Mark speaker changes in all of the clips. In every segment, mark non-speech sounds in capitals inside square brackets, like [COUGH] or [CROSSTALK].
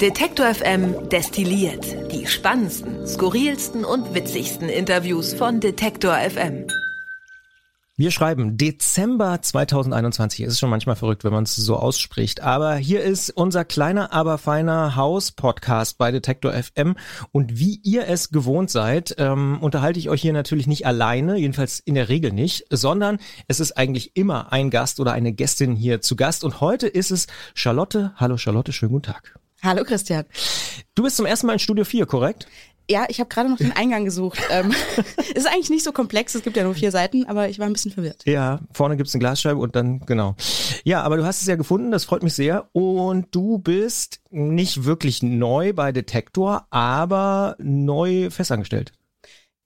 Speaker 1: Detektor FM destilliert die spannendsten, skurrilsten und witzigsten Interviews von Detektor FM.
Speaker 2: Wir schreiben Dezember 2021. Es ist schon manchmal verrückt, wenn man es so ausspricht. Aber hier ist unser kleiner, aber feiner Haus-Podcast bei Detektor FM. Und wie ihr es gewohnt seid, ähm, unterhalte ich euch hier natürlich nicht alleine, jedenfalls in der Regel nicht, sondern es ist eigentlich immer ein Gast oder eine Gästin hier zu Gast. Und heute ist es Charlotte. Hallo Charlotte, schönen guten Tag.
Speaker 3: Hallo Christian.
Speaker 2: Du bist zum ersten Mal in Studio 4, korrekt?
Speaker 3: Ja, ich habe gerade noch den Eingang gesucht. ähm, [LAUGHS] ist eigentlich nicht so komplex, es gibt ja nur vier Seiten, aber ich war ein bisschen verwirrt.
Speaker 2: Ja, vorne gibt's eine Glasscheibe und dann, genau. Ja, aber du hast es ja gefunden, das freut mich sehr. Und du bist nicht wirklich neu bei Detektor, aber neu festangestellt.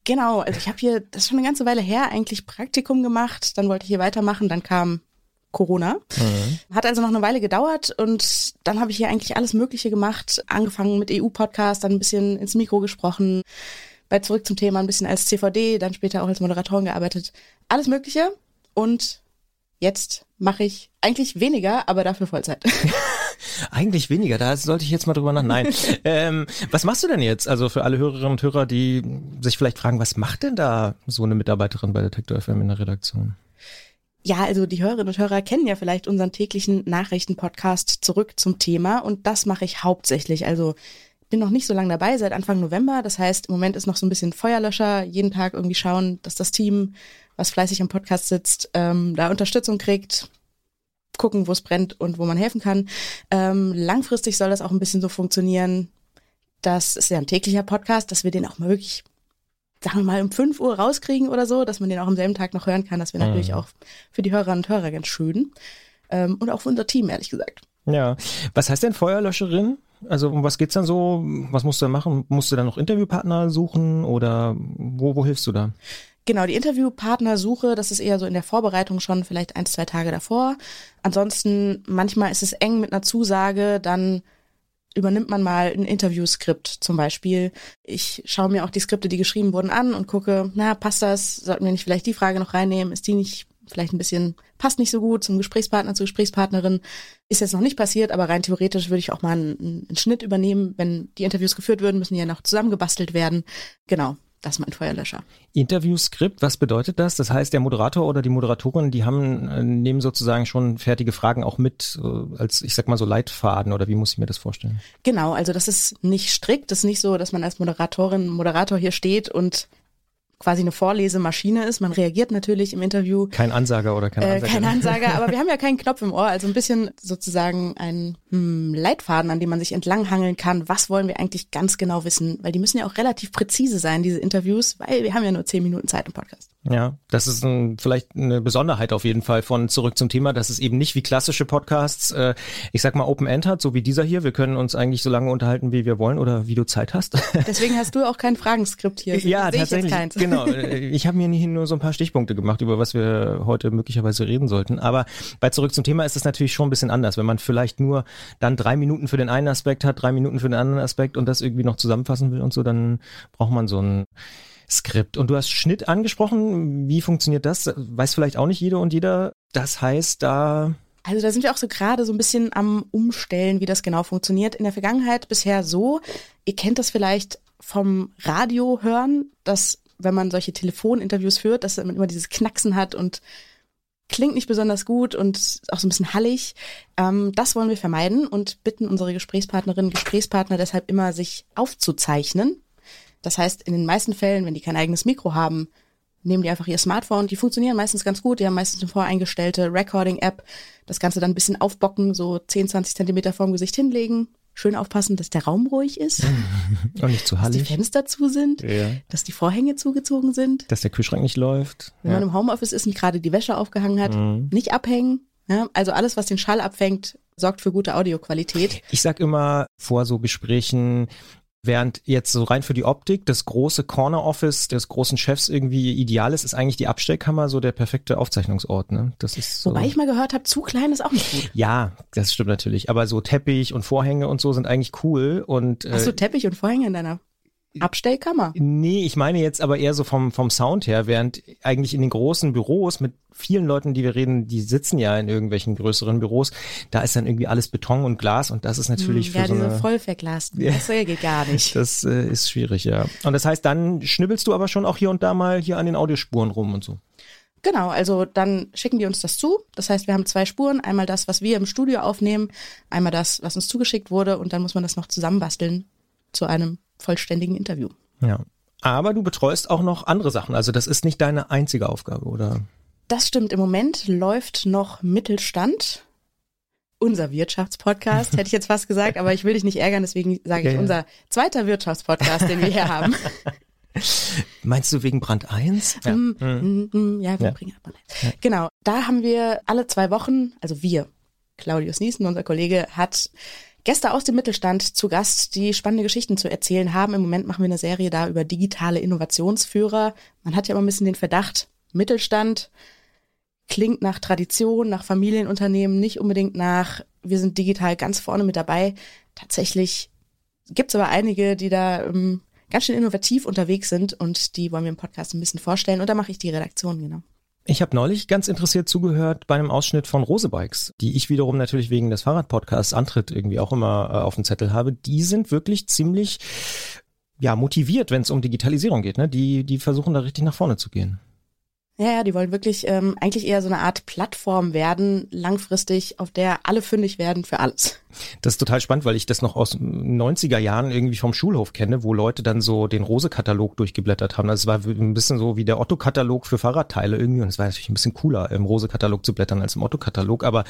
Speaker 3: Genau, also ich habe hier, das ist schon eine ganze Weile her, eigentlich Praktikum gemacht, dann wollte ich hier weitermachen, dann kam Corona. Mhm. Hat also noch eine Weile gedauert und dann habe ich hier eigentlich alles Mögliche gemacht. Angefangen mit EU-Podcast, dann ein bisschen ins Mikro gesprochen, bei Zurück zum Thema ein bisschen als CVD, dann später auch als Moderatorin gearbeitet. Alles Mögliche und jetzt mache ich eigentlich weniger, aber dafür Vollzeit. [LAUGHS]
Speaker 2: eigentlich weniger, da sollte ich jetzt mal drüber nach. Nein. [LAUGHS] ähm, was machst du denn jetzt? Also für alle Hörerinnen und Hörer, die sich vielleicht fragen, was macht denn da so eine Mitarbeiterin bei Detektor FM in der Redaktion?
Speaker 3: Ja, also die Hörerinnen und Hörer kennen ja vielleicht unseren täglichen Nachrichtenpodcast zurück zum Thema und das mache ich hauptsächlich. Also bin noch nicht so lange dabei, seit Anfang November. Das heißt, im Moment ist noch so ein bisschen Feuerlöscher, jeden Tag irgendwie schauen, dass das Team, was fleißig am Podcast sitzt, ähm, da Unterstützung kriegt, gucken, wo es brennt und wo man helfen kann. Ähm, langfristig soll das auch ein bisschen so funktionieren. Das ist ja ein täglicher Podcast, dass wir den auch mal wirklich sagen wir mal, um 5 Uhr rauskriegen oder so, dass man den auch am selben Tag noch hören kann. Das wäre natürlich mhm. auch für die Hörerinnen und Hörer ganz schön. Ähm, und auch für unser Team, ehrlich gesagt.
Speaker 2: Ja. Was heißt denn Feuerlöscherin? Also um was geht's dann so? Was musst du da machen? Musst du dann noch Interviewpartner suchen oder wo, wo hilfst du da?
Speaker 3: Genau, die Interviewpartnersuche, das ist eher so in der Vorbereitung schon vielleicht ein, zwei Tage davor. Ansonsten, manchmal ist es eng mit einer Zusage, dann übernimmt man mal ein Interviewskript zum Beispiel. Ich schaue mir auch die Skripte, die geschrieben wurden, an und gucke, na, passt das? Sollten wir nicht vielleicht die Frage noch reinnehmen? Ist die nicht vielleicht ein bisschen, passt nicht so gut zum Gesprächspartner, zur Gesprächspartnerin? Ist jetzt noch nicht passiert, aber rein theoretisch würde ich auch mal einen, einen Schnitt übernehmen. Wenn die Interviews geführt würden, müssen die ja noch zusammengebastelt werden. Genau. Das ist mein Feuerlöscher.
Speaker 2: Interviewskript, was bedeutet das? Das heißt, der Moderator oder die Moderatorin, die haben, äh, nehmen sozusagen schon fertige Fragen auch mit äh, als, ich sag mal so Leitfaden oder wie muss ich mir das vorstellen?
Speaker 3: Genau, also das ist nicht strikt, das ist nicht so, dass man als Moderatorin, Moderator hier steht und quasi eine Vorlesemaschine ist. Man reagiert natürlich im Interview.
Speaker 2: Kein Ansager oder kein Ansager.
Speaker 3: Äh, kein Ansager, [LAUGHS] aber wir haben ja keinen Knopf im Ohr, also ein bisschen sozusagen ein hm, Leitfaden, an dem man sich entlanghangeln kann. Was wollen wir eigentlich ganz genau wissen? Weil die müssen ja auch relativ präzise sein, diese Interviews, weil wir haben ja nur zehn Minuten Zeit im Podcast.
Speaker 2: Ja, das ist ein, vielleicht eine Besonderheit auf jeden Fall von zurück zum Thema, dass es eben nicht wie klassische Podcasts, äh, ich sag mal Open End hat, so wie dieser hier. Wir können uns eigentlich so lange unterhalten, wie wir wollen oder wie du Zeit hast. [LAUGHS]
Speaker 3: Deswegen hast du auch kein Fragenskript hier.
Speaker 2: ja, tatsächlich. Genau. [LAUGHS] Ich habe mir nur so ein paar Stichpunkte gemacht, über was wir heute möglicherweise reden sollten. Aber bei zurück zum Thema ist es natürlich schon ein bisschen anders, wenn man vielleicht nur dann drei Minuten für den einen Aspekt hat, drei Minuten für den anderen Aspekt und das irgendwie noch zusammenfassen will und so, dann braucht man so ein Skript. Und du hast Schnitt angesprochen. Wie funktioniert das? Weiß vielleicht auch nicht jeder und jeder. Das heißt, da
Speaker 3: also da sind wir auch so gerade so ein bisschen am Umstellen, wie das genau funktioniert. In der Vergangenheit bisher so, ihr kennt das vielleicht vom Radio hören, dass wenn man solche Telefoninterviews führt, dass man immer dieses Knacksen hat und klingt nicht besonders gut und auch so ein bisschen hallig. Ähm, das wollen wir vermeiden und bitten unsere Gesprächspartnerinnen, Gesprächspartner deshalb immer, sich aufzuzeichnen, das heißt, in den meisten Fällen, wenn die kein eigenes Mikro haben, nehmen die einfach ihr Smartphone. Die funktionieren meistens ganz gut. Die haben meistens eine voreingestellte Recording-App. Das Ganze dann ein bisschen aufbocken, so 10, 20 Zentimeter vorm Gesicht hinlegen. Schön aufpassen, dass der Raum ruhig ist. [LAUGHS]
Speaker 2: Und nicht zu hallig.
Speaker 3: Dass die Fenster zu sind. Ja. Dass die Vorhänge zugezogen sind.
Speaker 2: Dass der Kühlschrank nicht läuft.
Speaker 3: Wenn ja. man im Homeoffice ist und gerade die Wäsche aufgehangen hat, mhm. nicht abhängen. Ja, also alles, was den Schall abfängt, sorgt für gute Audioqualität.
Speaker 2: Ich sag immer vor so Gesprächen, Während jetzt so rein für die Optik das große Corner Office des großen Chefs irgendwie ideal ist, ist eigentlich die Abstellkammer so der perfekte Aufzeichnungsort. Ne? Das ist
Speaker 3: so. Wobei ich mal gehört habe, zu klein ist auch nicht gut.
Speaker 2: Ja, das stimmt natürlich. Aber so Teppich und Vorhänge und so sind eigentlich cool. Und,
Speaker 3: äh, Hast du Teppich und Vorhänge in deiner Abstellkammer.
Speaker 2: Nee, ich meine jetzt aber eher so vom, vom Sound her, während eigentlich in den großen Büros mit vielen Leuten, die wir reden, die sitzen ja in irgendwelchen größeren Büros, da ist dann irgendwie alles Beton und Glas und das ist natürlich hm,
Speaker 3: ja,
Speaker 2: für so
Speaker 3: diese
Speaker 2: eine...
Speaker 3: voll verglasten, ja. das geht gar nicht. [LAUGHS]
Speaker 2: Das äh, ist schwierig, ja. Und das heißt, dann schnibbelst du aber schon auch hier und da mal hier an den Audiospuren rum und so.
Speaker 3: Genau, also dann schicken die uns das zu. Das heißt, wir haben zwei Spuren. Einmal das, was wir im Studio aufnehmen, einmal das, was uns zugeschickt wurde und dann muss man das noch zusammenbasteln zu einem vollständigen Interview.
Speaker 2: Ja. Aber du betreust auch noch andere Sachen. Also das ist nicht deine einzige Aufgabe, oder?
Speaker 3: Das stimmt. Im Moment läuft noch Mittelstand. Unser Wirtschaftspodcast, hätte ich jetzt fast gesagt, aber ich will dich nicht ärgern, deswegen sage ich ja, unser zweiter Wirtschaftspodcast, den wir hier haben. [LAUGHS]
Speaker 2: Meinst du wegen Brand 1?
Speaker 3: Ja, mm, mm, mm, ja wir ja. bringen Brand 1. Ja. Genau, da haben wir alle zwei Wochen, also wir, Claudius Niesen, unser Kollege, hat Gäste aus dem Mittelstand zu Gast, die spannende Geschichten zu erzählen haben. Im Moment machen wir eine Serie da über digitale Innovationsführer. Man hat ja immer ein bisschen den Verdacht, Mittelstand klingt nach Tradition, nach Familienunternehmen, nicht unbedingt nach, wir sind digital ganz vorne mit dabei. Tatsächlich gibt es aber einige, die da ähm, ganz schön innovativ unterwegs sind und die wollen wir im Podcast ein bisschen vorstellen. Und da mache ich die Redaktion, genau.
Speaker 2: Ich habe neulich ganz interessiert zugehört bei einem Ausschnitt von Rosebikes, die ich wiederum natürlich wegen des Fahrradpodcasts Antritt irgendwie auch immer äh, auf dem Zettel habe. Die sind wirklich ziemlich ja motiviert, wenn es um Digitalisierung geht. Ne? Die die versuchen da richtig nach vorne zu gehen.
Speaker 3: Ja, ja, die wollen wirklich ähm, eigentlich eher so eine Art Plattform werden, langfristig, auf der alle fündig werden für alles.
Speaker 2: Das ist total spannend, weil ich das noch aus 90er Jahren irgendwie vom Schulhof kenne, wo Leute dann so den Rose-Katalog durchgeblättert haben. Das war ein bisschen so wie der Otto-Katalog für Fahrradteile irgendwie und es war natürlich ein bisschen cooler, im Rose-Katalog zu blättern als im Otto-Katalog. Aber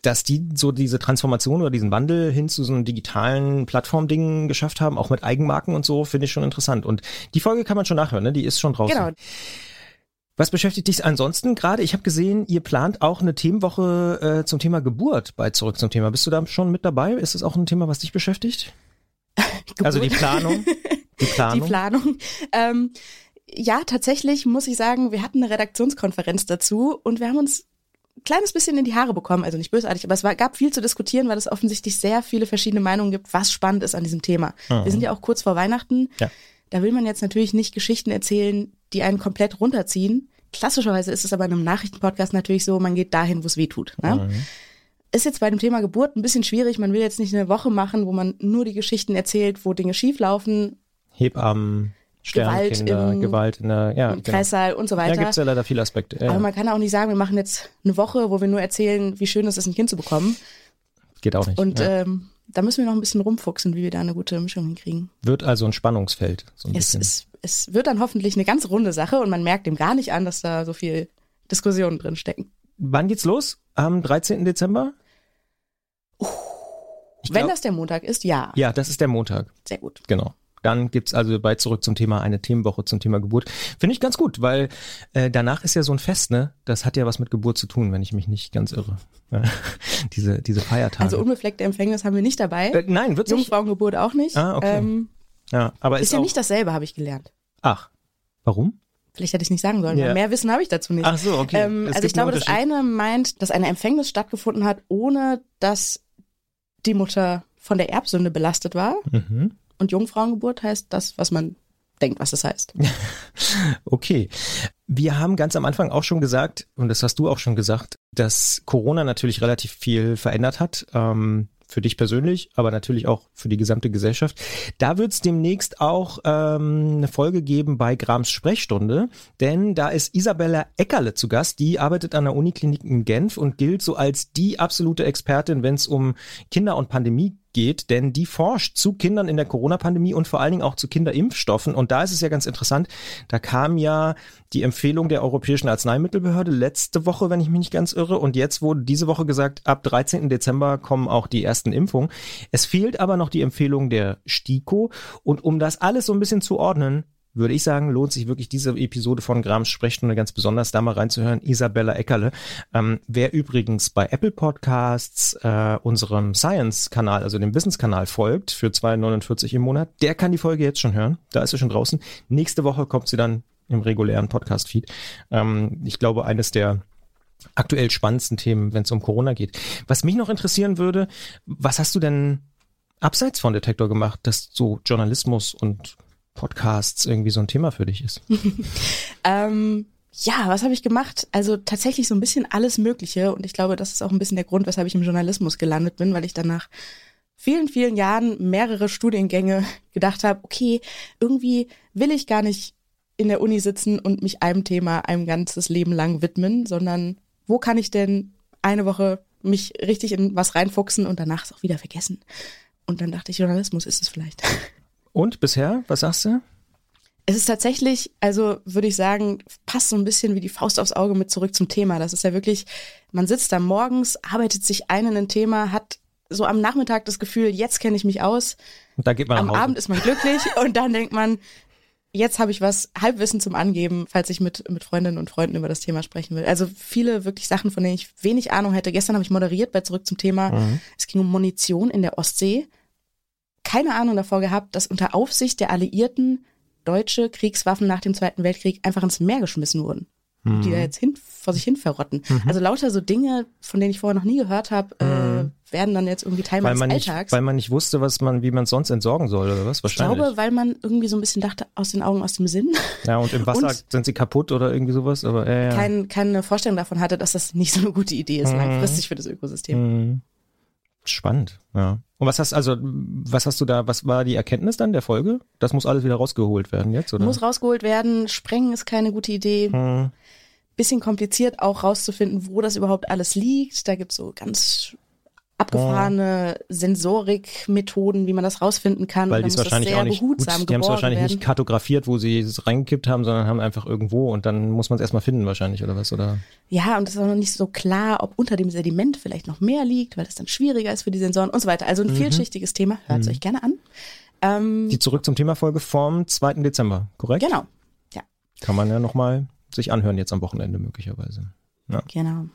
Speaker 2: dass die so diese Transformation oder diesen Wandel hin zu so einem digitalen Plattformding geschafft haben, auch mit Eigenmarken und so, finde ich schon interessant. Und die Folge kann man schon nachhören, ne? Die ist schon draußen. Genau. Was beschäftigt dich ansonsten gerade? Ich habe gesehen, ihr plant auch eine Themenwoche äh, zum Thema Geburt bei Zurück zum Thema. Bist du da schon mit dabei? Ist das auch ein Thema, was dich beschäftigt? [LAUGHS] also die Planung.
Speaker 3: Die [LAUGHS] Planung. Die Planung. Ähm, ja, tatsächlich muss ich sagen, wir hatten eine Redaktionskonferenz dazu und wir haben uns ein kleines bisschen in die Haare bekommen, also nicht bösartig, aber es war, gab viel zu diskutieren, weil es offensichtlich sehr viele verschiedene Meinungen gibt, was spannend ist an diesem Thema. Mhm. Wir sind ja auch kurz vor Weihnachten. Ja. Da will man jetzt natürlich nicht Geschichten erzählen, die einen komplett runterziehen. Klassischerweise ist es aber in einem Nachrichtenpodcast natürlich so, man geht dahin, wo es weh tut. Ne? Mhm. Ist jetzt bei dem Thema Geburt ein bisschen schwierig. Man will jetzt nicht eine Woche machen, wo man nur die Geschichten erzählt, wo Dinge schieflaufen.
Speaker 2: Hebammen, Gewalt, im, Gewalt in der ja,
Speaker 3: im genau. Kreissaal und so weiter.
Speaker 2: Da gibt es ja leider viele Aspekte.
Speaker 3: Ja. Aber man kann auch nicht sagen, wir machen jetzt eine Woche, wo wir nur erzählen, wie schön es ist, ein Kind zu bekommen.
Speaker 2: Geht auch nicht.
Speaker 3: Und ja. ähm, da müssen wir noch ein bisschen rumfuchsen, wie wir da eine gute Mischung hinkriegen.
Speaker 2: Wird also ein Spannungsfeld. So ein
Speaker 3: es, es, es wird dann hoffentlich eine ganz runde Sache und man merkt dem gar nicht an, dass da so viel Diskussionen drin stecken.
Speaker 2: Wann geht's los? Am 13. Dezember?
Speaker 3: Uh, Wenn das der Montag ist, ja.
Speaker 2: Ja, das ist der Montag.
Speaker 3: Sehr gut.
Speaker 2: Genau. Dann gibt's also bei Zurück zum Thema eine Themenwoche zum Thema Geburt. Finde ich ganz gut, weil äh, danach ist ja so ein Fest, ne? Das hat ja was mit Geburt zu tun, wenn ich mich nicht ganz irre. [LAUGHS] diese, diese Feiertage.
Speaker 3: Also unbefleckte Empfängnis haben wir nicht dabei.
Speaker 2: Äh, nein, wird
Speaker 3: Jungfrauengeburt auch nicht.
Speaker 2: Ah, okay. Ähm, ja, aber
Speaker 3: ist, ist ja nicht dasselbe, habe ich gelernt.
Speaker 2: Ach, warum?
Speaker 3: Vielleicht hätte ich nicht sagen sollen, ja. mehr Wissen habe ich dazu nicht.
Speaker 2: Ach so, okay.
Speaker 3: Ähm, also ich glaube, das eine meint, dass eine Empfängnis stattgefunden hat, ohne dass die Mutter von der Erbsünde belastet war. Mhm. Und Jungfrauengeburt heißt das, was man denkt, was das heißt. [LAUGHS]
Speaker 2: okay. Wir haben ganz am Anfang auch schon gesagt, und das hast du auch schon gesagt, dass Corona natürlich relativ viel verändert hat. Ähm, für dich persönlich, aber natürlich auch für die gesamte Gesellschaft. Da wird es demnächst auch ähm, eine Folge geben bei Grams Sprechstunde, denn da ist Isabella Eckerle zu Gast. Die arbeitet an der Uniklinik in Genf und gilt so als die absolute Expertin, wenn es um Kinder- und Pandemie geht, denn die forscht zu Kindern in der Corona-Pandemie und vor allen Dingen auch zu Kinderimpfstoffen. Und da ist es ja ganz interessant, da kam ja die Empfehlung der Europäischen Arzneimittelbehörde letzte Woche, wenn ich mich nicht ganz irre. Und jetzt wurde diese Woche gesagt, ab 13. Dezember kommen auch die ersten Impfungen. Es fehlt aber noch die Empfehlung der STIKO. Und um das alles so ein bisschen zu ordnen, würde ich sagen, lohnt sich wirklich diese Episode von Grams Sprechstunde ganz besonders, da mal reinzuhören. Isabella Eckerle. Ähm, wer übrigens bei Apple Podcasts äh, unserem Science-Kanal, also dem Wissenskanal folgt, für 2,49 im Monat, der kann die Folge jetzt schon hören. Da ist sie schon draußen. Nächste Woche kommt sie dann im regulären Podcast-Feed. Ähm, ich glaube, eines der aktuell spannendsten Themen, wenn es um Corona geht. Was mich noch interessieren würde, was hast du denn abseits von Detektor gemacht, dass so Journalismus und Podcasts irgendwie so ein Thema für dich ist. [LAUGHS]
Speaker 3: ähm, ja, was habe ich gemacht? Also tatsächlich so ein bisschen alles Mögliche. Und ich glaube, das ist auch ein bisschen der Grund, weshalb ich im Journalismus gelandet bin, weil ich danach vielen, vielen Jahren mehrere Studiengänge [LAUGHS] gedacht habe, okay, irgendwie will ich gar nicht in der Uni sitzen und mich einem Thema ein ganzes Leben lang widmen, sondern wo kann ich denn eine Woche mich richtig in was reinfuchsen und danach es auch wieder vergessen? Und dann dachte ich, Journalismus ist es vielleicht. [LAUGHS]
Speaker 2: Und bisher, was sagst du?
Speaker 3: Es ist tatsächlich, also würde ich sagen, passt so ein bisschen wie die Faust aufs Auge mit zurück zum Thema. Das ist ja wirklich, man sitzt da morgens, arbeitet sich ein in ein Thema, hat so am Nachmittag das Gefühl, jetzt kenne ich mich aus.
Speaker 2: Und da geht man
Speaker 3: Am Abend ist man glücklich [LAUGHS] und dann denkt man, jetzt habe ich was Halbwissen zum Angeben, falls ich mit, mit Freundinnen und Freunden über das Thema sprechen will. Also viele wirklich Sachen, von denen ich wenig Ahnung hätte. Gestern habe ich moderiert bei Zurück zum Thema. Mhm. Es ging um Munition in der Ostsee. Keine Ahnung davor gehabt, dass unter Aufsicht der Alliierten deutsche Kriegswaffen nach dem Zweiten Weltkrieg einfach ins Meer geschmissen wurden mhm. die da jetzt hin, vor sich hin verrotten. Mhm. Also lauter so Dinge, von denen ich vorher noch nie gehört habe, äh, mhm. äh, werden dann jetzt irgendwie Teil
Speaker 2: weil
Speaker 3: meines
Speaker 2: man
Speaker 3: Alltags.
Speaker 2: Nicht, weil man nicht wusste, was man, wie man es sonst entsorgen soll oder was wahrscheinlich.
Speaker 3: Ich glaube, weil man irgendwie so ein bisschen dachte, aus den Augen, aus dem Sinn.
Speaker 2: Ja, und im [LAUGHS] Wasser und sind sie kaputt oder irgendwie sowas, aber äh.
Speaker 3: Kein, keine Vorstellung davon hatte, dass das nicht so eine gute Idee ist, mhm. langfristig für das Ökosystem.
Speaker 2: Spannend, ja. Und was hast also was hast du da, was war die Erkenntnis dann der Folge? Das muss alles wieder rausgeholt werden jetzt, oder?
Speaker 3: Muss rausgeholt werden, sprengen ist keine gute Idee. Hm bisschen kompliziert auch rauszufinden, wo das überhaupt alles liegt. Da gibt's so ganz abgefahrene oh. Sensorikmethoden, wie man das rausfinden kann.
Speaker 2: Weil die es wahrscheinlich auch nicht gut, die haben es wahrscheinlich werden. nicht kartografiert, wo sie es reingekippt haben, sondern haben einfach irgendwo und dann muss man es erstmal finden wahrscheinlich oder was oder?
Speaker 3: Ja, und es ist auch noch nicht so klar, ob unter dem Sediment vielleicht noch mehr liegt, weil das dann schwieriger ist für die Sensoren und so weiter. Also ein mhm. vielschichtiges Thema. Hört es mhm. euch gerne an.
Speaker 2: Ähm, die zurück zum Thema Folge vom 2. Dezember, korrekt?
Speaker 3: Genau. Ja.
Speaker 2: Kann man ja nochmal sich anhören jetzt am Wochenende möglicherweise. Ja.
Speaker 3: Genau.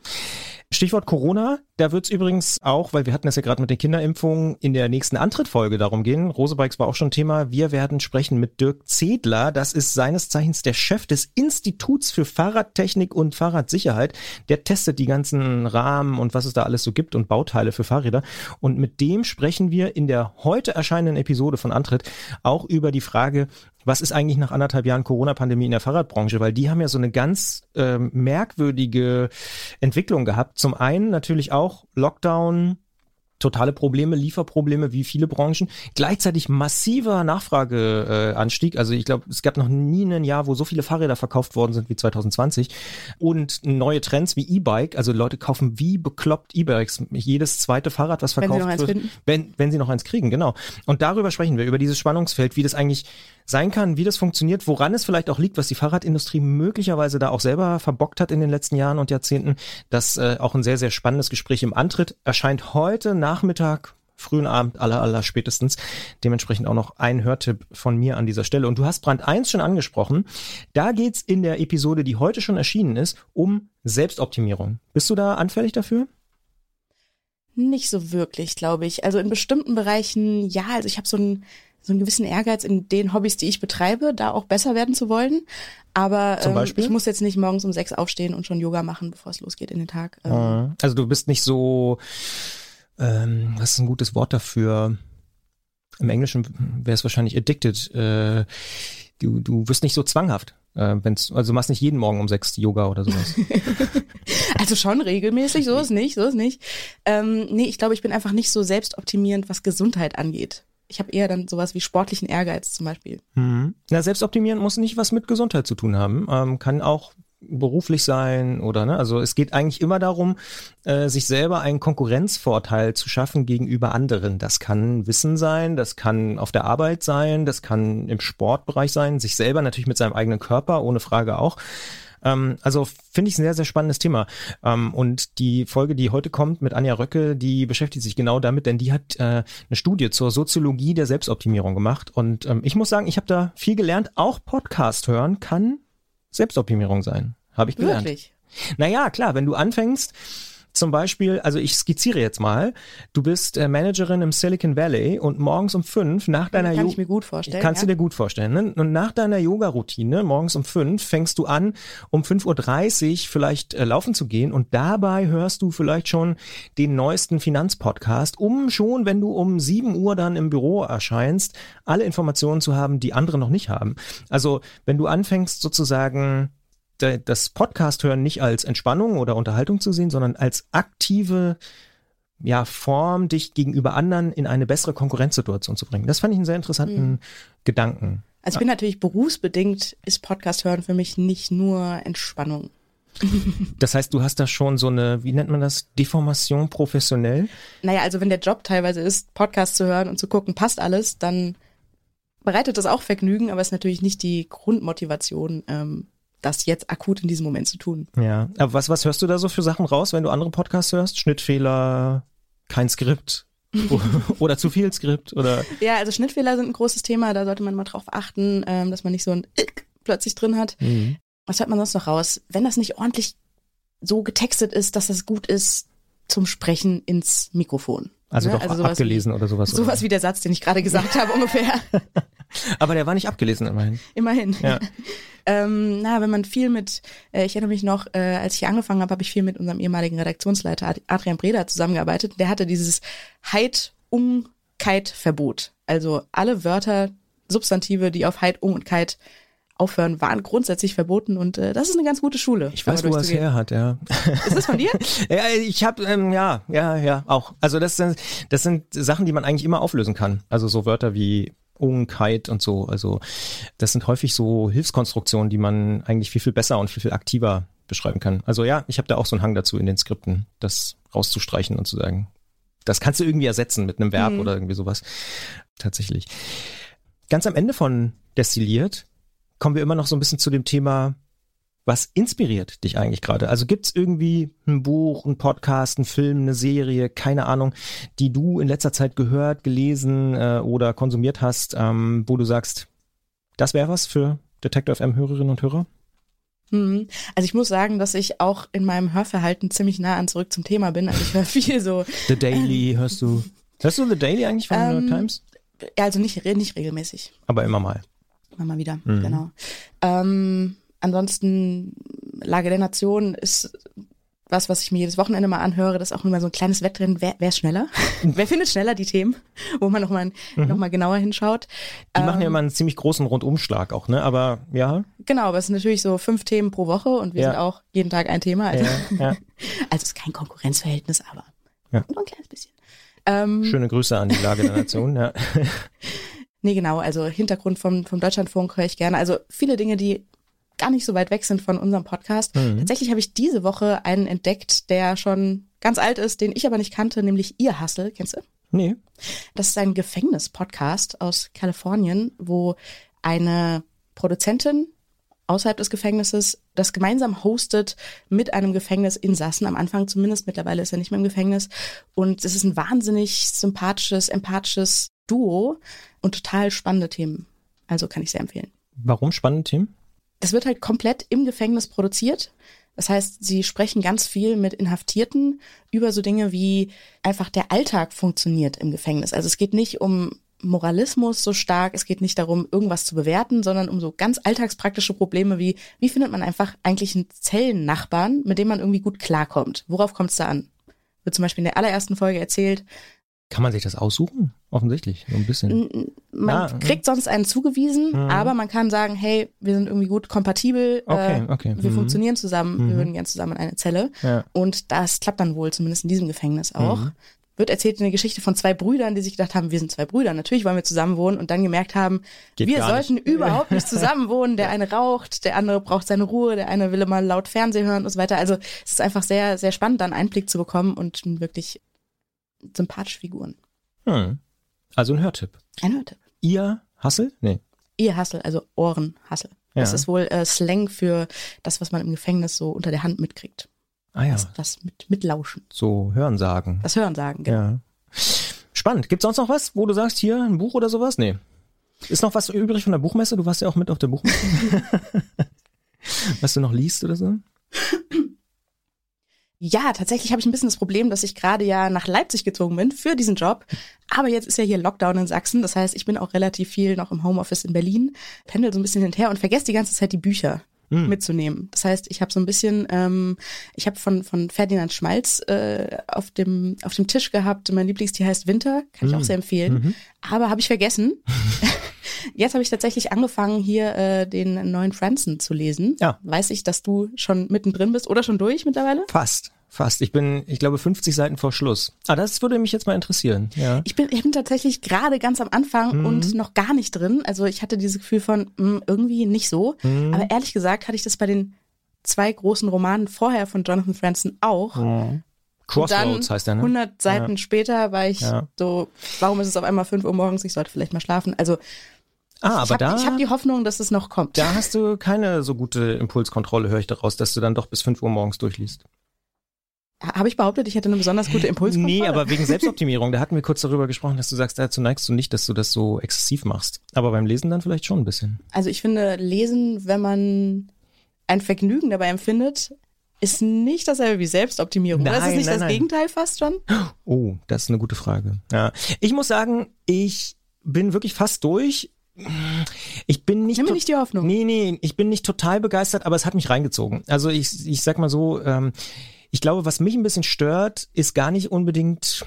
Speaker 2: Stichwort Corona, da wird es übrigens auch, weil wir hatten es ja gerade mit den Kinderimpfungen, in der nächsten Antrittfolge darum gehen. Rosebikes war auch schon Thema. Wir werden sprechen mit Dirk Zedler. Das ist seines Zeichens der Chef des Instituts für Fahrradtechnik und Fahrradsicherheit. Der testet die ganzen Rahmen und was es da alles so gibt und Bauteile für Fahrräder. Und mit dem sprechen wir in der heute erscheinenden Episode von Antritt auch über die Frage, was ist eigentlich nach anderthalb Jahren Corona-Pandemie in der Fahrradbranche? Weil die haben ja so eine ganz äh, merkwürdige Entwicklung gehabt. Zum einen natürlich auch Lockdown, totale Probleme, Lieferprobleme wie viele Branchen. Gleichzeitig massiver Nachfrageanstieg. also ich glaube, es gab noch nie ein Jahr, wo so viele Fahrräder verkauft worden sind wie 2020. Und neue Trends wie E-Bike. Also Leute kaufen wie bekloppt E-Bikes. Jedes zweite Fahrrad, was verkauft
Speaker 3: wenn wird,
Speaker 2: wenn, wenn sie noch eins kriegen, genau. Und darüber sprechen wir, über dieses Spannungsfeld, wie das eigentlich sein kann, wie das funktioniert, woran es vielleicht auch liegt, was die Fahrradindustrie möglicherweise da auch selber verbockt hat in den letzten Jahren und Jahrzehnten. Das äh, auch ein sehr, sehr spannendes Gespräch im Antritt erscheint heute Nachmittag frühen Abend aller aller spätestens. Dementsprechend auch noch ein Hörtipp von mir an dieser Stelle. Und du hast Brand 1 schon angesprochen. Da geht's in der Episode, die heute schon erschienen ist, um Selbstoptimierung. Bist du da anfällig dafür?
Speaker 3: Nicht so wirklich, glaube ich. Also in bestimmten Bereichen, ja, also ich habe so ein so einen gewissen Ehrgeiz in den Hobbys, die ich betreibe, da auch besser werden zu wollen. Aber ähm, ich muss jetzt nicht morgens um sechs aufstehen und schon Yoga machen, bevor es losgeht in den Tag.
Speaker 2: Ähm. Ah. Also du bist nicht so, ähm, was ist ein gutes Wort dafür? Im Englischen wäre es wahrscheinlich addicted. Äh, du, du wirst nicht so zwanghaft. Äh, wenn's, also du machst nicht jeden Morgen um sechs Yoga oder sowas. [LAUGHS]
Speaker 3: also schon regelmäßig, so ist nicht, so ist nicht. Ähm, nee, ich glaube, ich bin einfach nicht so selbstoptimierend, was Gesundheit angeht ich habe eher dann sowas wie sportlichen Ehrgeiz zum Beispiel.
Speaker 2: Mhm. Na, selbstoptimieren muss nicht was mit Gesundheit zu tun haben. Ähm, kann auch beruflich sein oder ne, also es geht eigentlich immer darum, äh, sich selber einen Konkurrenzvorteil zu schaffen gegenüber anderen. Das kann Wissen sein, das kann auf der Arbeit sein, das kann im Sportbereich sein, sich selber natürlich mit seinem eigenen Körper, ohne Frage auch. Ähm, also finde ich ein sehr, sehr spannendes Thema. Ähm, und die Folge, die heute kommt mit Anja Röcke, die beschäftigt sich genau damit, denn die hat äh, eine Studie zur Soziologie der Selbstoptimierung gemacht. Und ähm, ich muss sagen, ich habe da viel gelernt. Auch Podcast hören kann Selbstoptimierung sein. Habe ich gelernt.
Speaker 3: Wirklich?
Speaker 2: Naja, klar, wenn du anfängst, zum Beispiel, also ich skizziere jetzt mal, du bist äh, Managerin im Silicon Valley und morgens um fünf nach deiner
Speaker 3: Kann
Speaker 2: Jo-
Speaker 3: ich mir gut vorstellen.
Speaker 2: Kannst
Speaker 3: ja.
Speaker 2: du dir gut vorstellen. Ne? Und nach deiner Yoga-Routine, morgens um fünf, fängst du an, um 5.30 Uhr vielleicht äh, laufen zu gehen und dabei hörst du vielleicht schon den neuesten Finanzpodcast, um schon, wenn du um 7 Uhr dann im Büro erscheinst, alle Informationen zu haben, die andere noch nicht haben. Also wenn du anfängst sozusagen das Podcast hören nicht als Entspannung oder Unterhaltung zu sehen, sondern als aktive ja, Form, dich gegenüber anderen in eine bessere Konkurrenzsituation zu bringen. Das fand ich einen sehr interessanten Gedanken.
Speaker 3: Also ich bin natürlich berufsbedingt, ist Podcast hören für mich nicht nur Entspannung. [LAUGHS]
Speaker 2: Das heißt, du hast da schon so eine, wie nennt man das, Deformation professionell?
Speaker 3: Naja, also wenn der Job teilweise ist, Podcast zu hören und zu gucken, passt alles, dann bereitet das auch Vergnügen, aber ist natürlich nicht die Grundmotivation, ähm, das jetzt akut in diesem Moment zu tun.
Speaker 2: Ja. Aber was, was hörst du da so für Sachen raus, wenn du andere Podcasts hörst? Schnittfehler, kein Skript [LAUGHS] oder zu viel Skript oder
Speaker 3: Ja, also Schnittfehler sind ein großes Thema, da sollte man mal drauf achten, ähm, dass man nicht so ein Ick plötzlich drin hat.
Speaker 2: Mhm.
Speaker 3: Was hört man sonst noch raus? Wenn das nicht ordentlich so getextet ist, dass das gut ist zum Sprechen ins Mikrofon.
Speaker 2: also
Speaker 3: Ne?
Speaker 2: doch
Speaker 3: sowas
Speaker 2: abgelesen oder sowas.
Speaker 3: Wie, sowas wie der Satz, den ich gerade gesagt [LAUGHS] habe, ungefähr.
Speaker 2: Aber der war nicht abgelesen immerhin.
Speaker 3: Immerhin.
Speaker 2: Ja. [LAUGHS]
Speaker 3: ähm, na, wenn man viel mit, äh, ich erinnere mich noch, äh, als ich hier angefangen habe, habe ich viel mit unserem ehemaligen Redaktionsleiter Ad- Adrian Breda zusammengearbeitet. Der hatte dieses Heit, um, Kite Verbot. Also alle Wörter, Substantive, die auf Heit, um und Kite aufhören, waren grundsätzlich verboten und äh, das ist eine ganz gute Schule.
Speaker 2: Ich weiß, wo er es her hat, ja.
Speaker 3: Ist das von dir? [LAUGHS]
Speaker 2: Ja, ich habe ähm, ja, ja, ja, auch. Also das sind das sind Sachen, die man eigentlich immer auflösen kann. Also so Wörter wie Unkeit und so. Also das sind häufig so Hilfskonstruktionen, die man eigentlich viel viel besser und viel viel aktiver beschreiben kann. Also ja, ich habe da auch so einen Hang dazu in den Skripten, das rauszustreichen und zu sagen, das kannst du irgendwie ersetzen mit einem Verb
Speaker 3: Mhm.
Speaker 2: oder irgendwie sowas. Tatsächlich. Ganz am Ende von Destilliert kommen wir immer noch so ein bisschen zu dem Thema, was inspiriert dich eigentlich gerade? Also gibt's irgendwie ein Buch, ein Podcast, ein Film, eine Serie, keine Ahnung, die du in letzter Zeit gehört, gelesen äh, oder konsumiert hast, ähm, wo du sagst, das wäre was für Detector FM Hörerinnen und Hörer?
Speaker 3: Mhm. Also ich muss sagen, dass ich auch in meinem Hörverhalten ziemlich nah an zurück zum Thema bin. Also ich höre [LAUGHS] viel so,
Speaker 2: The Daily hörst du? Hörst du The Daily eigentlich von New York
Speaker 3: Ähm,
Speaker 2: Times?
Speaker 3: ja, also nicht, nicht regelmäßig.
Speaker 2: Aber immer mal.
Speaker 3: Immer mal wieder,
Speaker 2: Mhm.
Speaker 3: genau. Ähm, ansonsten, Lage der Nation ist was, was ich mir jedes Wochenende mal anhöre. Das ist auch immer so ein kleines Wettrennen. Wer, wer ist schneller? [LAUGHS] wer findet schneller die Themen, wo man nochmal noch mal genauer hinschaut?
Speaker 2: Die machen ja
Speaker 3: Ähm,
Speaker 2: immer einen ziemlich großen Rundumschlag auch, ne? Aber ja,
Speaker 3: Genau, aber es sind natürlich so fünf Themen pro Woche und wir
Speaker 2: Ja.
Speaker 3: sind auch jeden Tag ein Thema. Also,
Speaker 2: ja, ja. [LAUGHS]
Speaker 3: also es ist kein Konkurrenzverhältnis, aber
Speaker 2: Ja.
Speaker 3: nur ein kleines bisschen. Ähm,
Speaker 2: schöne Grüße an die Lage der Nation. Ja. [LAUGHS]
Speaker 3: Nee, genau, also Hintergrund vom, vom Deutschlandfunk höre ich gerne. Also viele Dinge, die gar nicht so weit weg sind von unserem Podcast.
Speaker 2: Mhm.
Speaker 3: Tatsächlich habe ich diese Woche einen entdeckt, der schon ganz alt ist, den ich aber nicht kannte, nämlich Ihr Hustle. Kennst du?
Speaker 2: Nee.
Speaker 3: Das ist ein Gefängnis-Podcast aus Kalifornien, wo eine Produzentin außerhalb des Gefängnisses das gemeinsam hostet mit einem Gefängnisinsassen. Am Anfang zumindest, mittlerweile ist er nicht mehr im Gefängnis. Und es ist ein wahnsinnig sympathisches, empathisches Duo und total spannende Themen. Also kann ich sehr empfehlen.
Speaker 2: Warum spannende Themen?
Speaker 3: Das wird halt komplett im Gefängnis produziert. Das heißt, sie sprechen ganz viel mit Inhaftierten über so Dinge wie einfach der Alltag funktioniert im Gefängnis. Also es geht nicht um Moralismus so stark, es geht nicht darum, irgendwas zu bewerten, sondern um so ganz alltagspraktische Probleme wie, wie findet man einfach eigentlich einen Zellennachbarn, mit dem man irgendwie gut klarkommt? Worauf kommt es da an? Wird zum Beispiel in der allerersten Folge erzählt,
Speaker 2: Kann man sich das aussuchen? Offensichtlich, so ein bisschen.
Speaker 3: Man
Speaker 2: Ah,
Speaker 3: kriegt sonst einen zugewiesen,
Speaker 2: Mhm.
Speaker 3: aber man kann sagen, hey, wir sind irgendwie gut kompatibel,
Speaker 2: Okay,
Speaker 3: äh,
Speaker 2: okay.
Speaker 3: wir
Speaker 2: Mhm.
Speaker 3: funktionieren zusammen, wir
Speaker 2: Mhm.
Speaker 3: würden gern zusammen in eine Zelle.
Speaker 2: Ja.
Speaker 3: Und das klappt dann wohl, zumindest in diesem Gefängnis auch.
Speaker 2: Mhm.
Speaker 3: Wird erzählt eine Geschichte von zwei Brüdern, die sich gedacht haben, wir sind zwei Brüder, natürlich wollen wir zusammen wohnen und dann gemerkt haben,
Speaker 2: Geht
Speaker 3: wir sollten
Speaker 2: nicht.
Speaker 3: überhaupt nicht zusammen wohnen. Der eine raucht, der andere braucht seine Ruhe, der eine will immer laut Fernsehen hören und so weiter. Also es ist einfach sehr, sehr spannend, da einen Einblick zu bekommen und wirklich sympathische Figuren.
Speaker 2: Hm. Also ein Hörtipp.
Speaker 3: Ein Hörtipp.
Speaker 2: Ihr Hassel? Nee.
Speaker 3: Ihr Hassel, also Ohrenhassel. Das
Speaker 2: Ja.
Speaker 3: ist wohl äh, Slang für das, was man im Gefängnis so unter der Hand mitkriegt.
Speaker 2: Ah ja,
Speaker 3: Das, das mit, mitlauschen.
Speaker 2: so Hörensagen.
Speaker 3: Das Hörensagen, genau.
Speaker 2: Ja. Spannend. Gibt's sonst noch was, wo du sagst, hier ein Buch oder sowas? Nee. Ist noch was übrig von der Buchmesse? Du warst ja auch mit auf der Buchmesse. [LAUGHS] [LAUGHS] was du noch liest oder so? [LAUGHS]
Speaker 3: Ja, tatsächlich habe ich ein bisschen das Problem, dass ich gerade ja nach Leipzig gezogen bin für diesen Job. Aber jetzt ist ja hier Lockdown in Sachsen. Das heißt, ich bin auch relativ viel noch im Homeoffice in Berlin, pendel so ein bisschen hinterher und vergesse die ganze Zeit die Bücher mhm. mitzunehmen. Das heißt, ich habe so ein bisschen, ähm, ich habe von von Ferdinand Schmalz äh, auf dem auf dem Tisch gehabt. Mein Lieblingstier heißt Winter, kann ich auch sehr empfehlen. Mhm. Aber habe ich vergessen. [LAUGHS] Jetzt habe ich tatsächlich angefangen, hier äh, den neuen Franzen zu lesen. Ja. Weiß ich, dass du schon mittendrin bist oder schon durch mittlerweile?
Speaker 2: Fast. Fast. Ich bin, ich glaube, 50 Seiten vor Schluss. Ah, das würde mich jetzt mal interessieren. Ja.
Speaker 3: Ich bin, ich bin tatsächlich gerade ganz am Anfang mhm. und noch gar nicht drin. Also ich hatte dieses Gefühl von mh, hm, irgendwie nicht so. Mhm. Aber ehrlich gesagt hatte ich das bei den zwei großen Romanen vorher von Jonathan Franzen auch. Mhm.
Speaker 2: Crossroads heißt der, ne?
Speaker 3: 100 Seiten ja. später war ich ja. so, warum ist es auf einmal 5 Uhr morgens? Ich sollte vielleicht mal schlafen. Also
Speaker 2: Ah,
Speaker 3: aber
Speaker 2: hab, da.
Speaker 3: Ich habe die Hoffnung, dass es noch kommt.
Speaker 2: Da hast du keine so gute Impulskontrolle, höre ich daraus, dass du dann doch bis 5 Uhr morgens durchliest.
Speaker 3: Habe ich behauptet, ich hätte eine besonders gute Impulskontrolle?
Speaker 2: Nee, aber wegen Selbstoptimierung. Da hatten wir kurz darüber gesprochen, dass du sagst, dazu neigst du nicht, dass du das so exzessiv machst. Aber beim Lesen dann vielleicht schon ein bisschen.
Speaker 3: Also ich finde, Lesen, wenn man ein Vergnügen dabei empfindet, ist nicht dasselbe wie Selbstoptimierung. Nein, das ist nicht nein, das nein. Gegenteil fast schon?
Speaker 2: Oh, das ist eine gute Frage. Ja. Ich muss sagen, ich bin wirklich fast durch. Ich bin nicht.
Speaker 3: Nimm mir nicht die Hoffnung.
Speaker 2: Nee, nee, ich bin nicht total begeistert, aber es hat mich reingezogen. Also ich, ich sag mal so, ähm, ich glaube, was mich ein bisschen stört, ist gar nicht unbedingt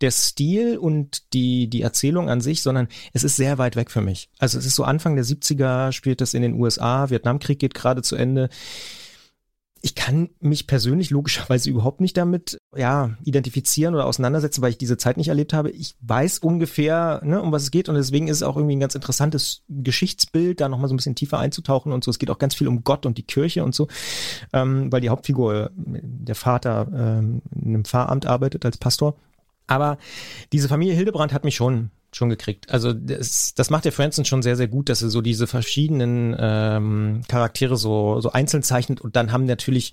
Speaker 2: der Stil und die, die Erzählung an sich, sondern es ist sehr weit weg für mich. Also es ist so Anfang der 70er, spielt das in den USA, Vietnamkrieg geht gerade zu Ende ich kann mich persönlich logischerweise überhaupt nicht damit ja identifizieren oder auseinandersetzen, weil ich diese Zeit nicht erlebt habe. Ich weiß ungefähr, ne, um was es geht und deswegen ist es auch irgendwie ein ganz interessantes Geschichtsbild, da nochmal so ein bisschen tiefer einzutauchen und so. Es geht auch ganz viel um Gott und die Kirche und so, ähm, weil die Hauptfigur, der Vater, ähm, in einem Pfarramt arbeitet als Pastor. Aber diese Familie Hildebrand hat mich schon schon gekriegt. Also das, das macht der Franson schon sehr, sehr gut, dass er so diese verschiedenen ähm, Charaktere so, so einzeln zeichnet und dann haben natürlich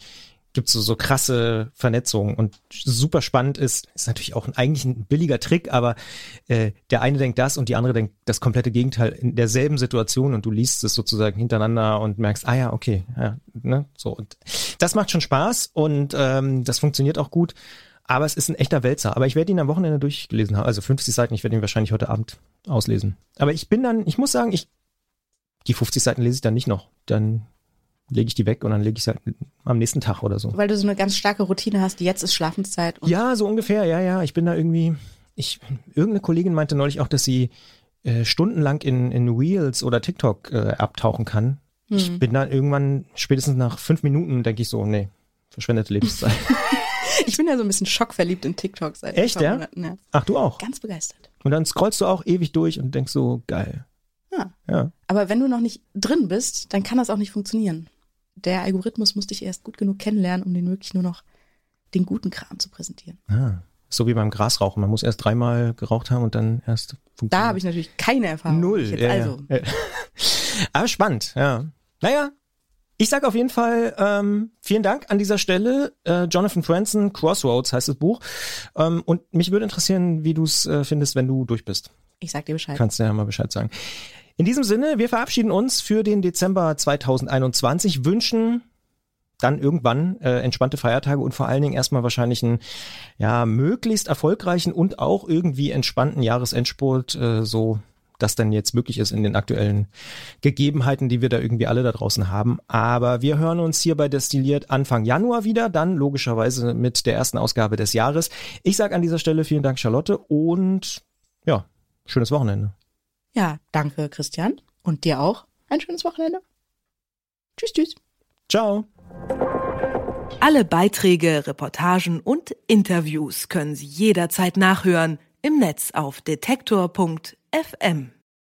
Speaker 2: gibt so, so krasse Vernetzungen und super spannend ist, ist natürlich auch ein, eigentlich ein billiger Trick, aber äh, der eine denkt das und die andere denkt das komplette Gegenteil in derselben Situation und du liest es sozusagen hintereinander und merkst, ah ja, okay, ja, ne, so und das macht schon Spaß und ähm, das funktioniert auch gut. Aber es ist ein echter Wälzer. Aber ich werde ihn am Wochenende durchgelesen haben. Also 50 Seiten, ich werde ihn wahrscheinlich heute Abend auslesen. Aber ich bin dann, ich muss sagen, ich, die 50 Seiten lese ich dann nicht noch. Dann lege ich die weg und dann lege ich sie halt am nächsten Tag oder so.
Speaker 3: Weil du so eine ganz starke Routine hast, jetzt ist Schlafenszeit.
Speaker 2: ja, so ungefähr, ja, ja. Ich bin da irgendwie, ich, irgendeine Kollegin meinte neulich auch, dass sie äh, stundenlang in, in Reels oder TikTok äh, abtauchen kann. Hm. Ich bin dann irgendwann, spätestens nach fünf Minuten, denke ich so, nee, verschwendete Lebenszeit. [LAUGHS]
Speaker 3: Ich bin ja so ein bisschen schockverliebt in TikTok seit
Speaker 2: Echt, ja? Monaten. Ja. Ach, du auch?
Speaker 3: Ganz begeistert.
Speaker 2: Und dann scrollst du auch ewig durch und denkst so, geil.
Speaker 3: Ja. ja. Aber wenn du noch nicht drin bist, dann kann das auch nicht funktionieren. Der Algorithmus muss dich erst gut genug kennenlernen, um den wirklich nur noch den guten Kram zu präsentieren.
Speaker 2: Ah. So wie beim Grasrauchen. Man muss erst dreimal geraucht haben und dann erst
Speaker 3: funktionieren. Da habe ich natürlich keine Erfahrung.
Speaker 2: Null.
Speaker 3: Jetzt, also.
Speaker 2: Ja. [LAUGHS] Aber spannend, ja. Naja, ich sage auf jeden Fall ähm, vielen Dank an dieser Stelle. Äh, Jonathan Franzen, Crossroads heißt das Buch. Ähm, und mich würde interessieren, wie du es äh, findest, wenn du durch bist.
Speaker 3: Ich sag dir Bescheid.
Speaker 2: Kannst du ja mal Bescheid sagen. In diesem Sinne, wir verabschieden uns für den Dezember 2021, wünschen dann irgendwann äh, entspannte Feiertage und vor allen Dingen erstmal wahrscheinlich einen ja möglichst erfolgreichen und auch irgendwie entspannten Jahresendspurt äh, so das denn jetzt möglich ist in den aktuellen Gegebenheiten, die wir da irgendwie alle da draußen haben. Aber wir hören uns hier bei Destilliert Anfang Januar wieder, dann logischerweise mit der ersten Ausgabe des Jahres. Ich sage an dieser Stelle vielen Dank, Charlotte, und ja, schönes Wochenende.
Speaker 3: Ja, danke, Christian. Und dir auch ein schönes Wochenende. Tschüss, tschüss.
Speaker 2: Ciao.
Speaker 1: Alle Beiträge, Reportagen und Interviews können Sie jederzeit nachhören im Netz auf detektor.fm. FM.